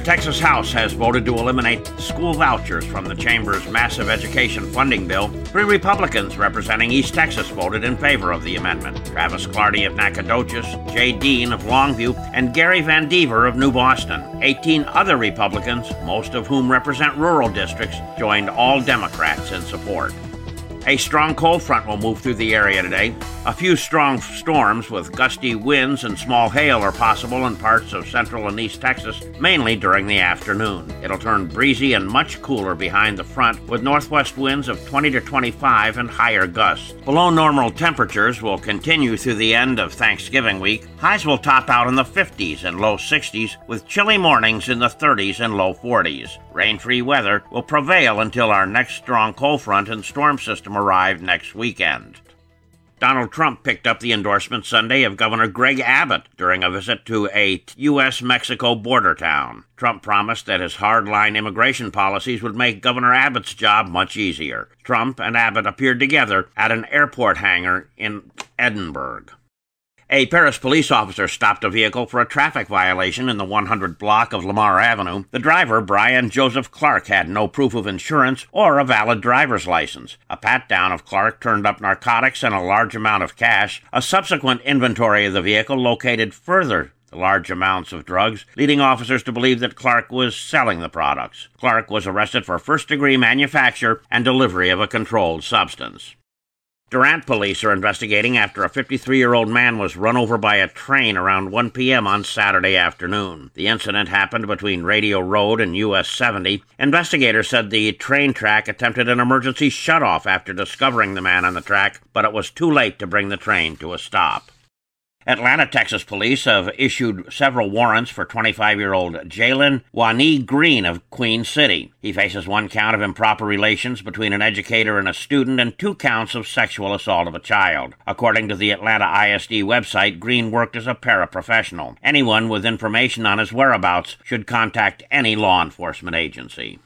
The Texas House has voted to eliminate school vouchers from the Chamber's massive education funding bill. Three Republicans representing East Texas voted in favor of the amendment. Travis Clardy of Nacogdoches, Jay Dean of Longview, and Gary VanDeaver of New Boston. 18 other Republicans, most of whom represent rural districts, joined all Democrats in support. A strong cold front will move through the area today. A few strong storms with gusty winds and small hail are possible in parts of central and east Texas, mainly during the afternoon. It'll turn breezy and much cooler behind the front with northwest winds of 20 to 25 and higher gusts. Below normal temperatures will continue through the end of Thanksgiving week. Highs will top out in the 50s and low 60s with chilly mornings in the 30s and low 40s. Rain free weather will prevail until our next strong cold front and storm system arrive next weekend. Donald Trump picked up the endorsement Sunday of Governor Greg Abbott during a visit to a U.S. Mexico border town. Trump promised that his hardline immigration policies would make Governor Abbott's job much easier. Trump and Abbott appeared together at an airport hangar in Edinburg. A Paris police officer stopped a vehicle for a traffic violation in the 100 block of Lamar Avenue. The driver, Brian Joseph Clark, had no proof of insurance or a valid driver's license. A pat down of Clark turned up narcotics and a large amount of cash. A subsequent inventory of the vehicle located further the large amounts of drugs, leading officers to believe that Clark was selling the products. Clark was arrested for first degree manufacture and delivery of a controlled substance. Durant police are investigating after a 53 year old man was run over by a train around 1 p.m. on Saturday afternoon. The incident happened between Radio Road and US 70. Investigators said the train track attempted an emergency shutoff after discovering the man on the track, but it was too late to bring the train to a stop. Atlanta, Texas police have issued several warrants for 25 year old Jalen Wani Green of Queen City. He faces one count of improper relations between an educator and a student and two counts of sexual assault of a child. According to the Atlanta ISD website, Green worked as a paraprofessional. Anyone with information on his whereabouts should contact any law enforcement agency.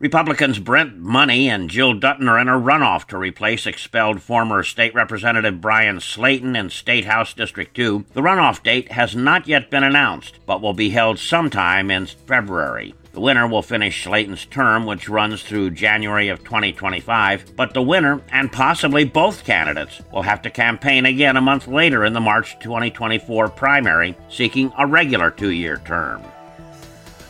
Republicans Brent Money and Jill Dutton are in a runoff to replace expelled former State Representative Bryan Slaton in State House District 2. The runoff date has not yet been announced, but will be held sometime in February. The winner will finish Slaton's term, which runs through January of 2025, but the winner, and possibly both candidates, will have to campaign again a month later in the March 2024 primary, seeking a regular two year term.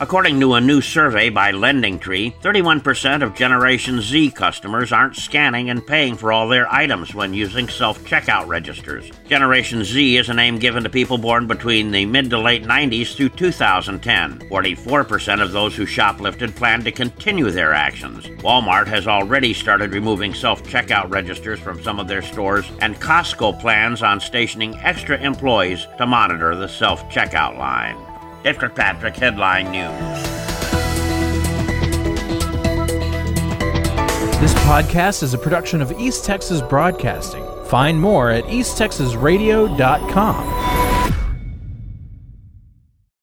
According to a new survey by LendingTree, 31% of Generation Z customers aren't scanning and paying for all their items when using self checkout registers. Generation Z is a name given to people born between the mid to late 90s through 2010. 44% of those who shoplifted plan to continue their actions. Walmart has already started removing self checkout registers from some of their stores, and Costco plans on stationing extra employees to monitor the self checkout line. Dave Kirkpatrick, Headline News. This podcast is a production of East Texas Broadcasting. Find more at easttexasradio.com.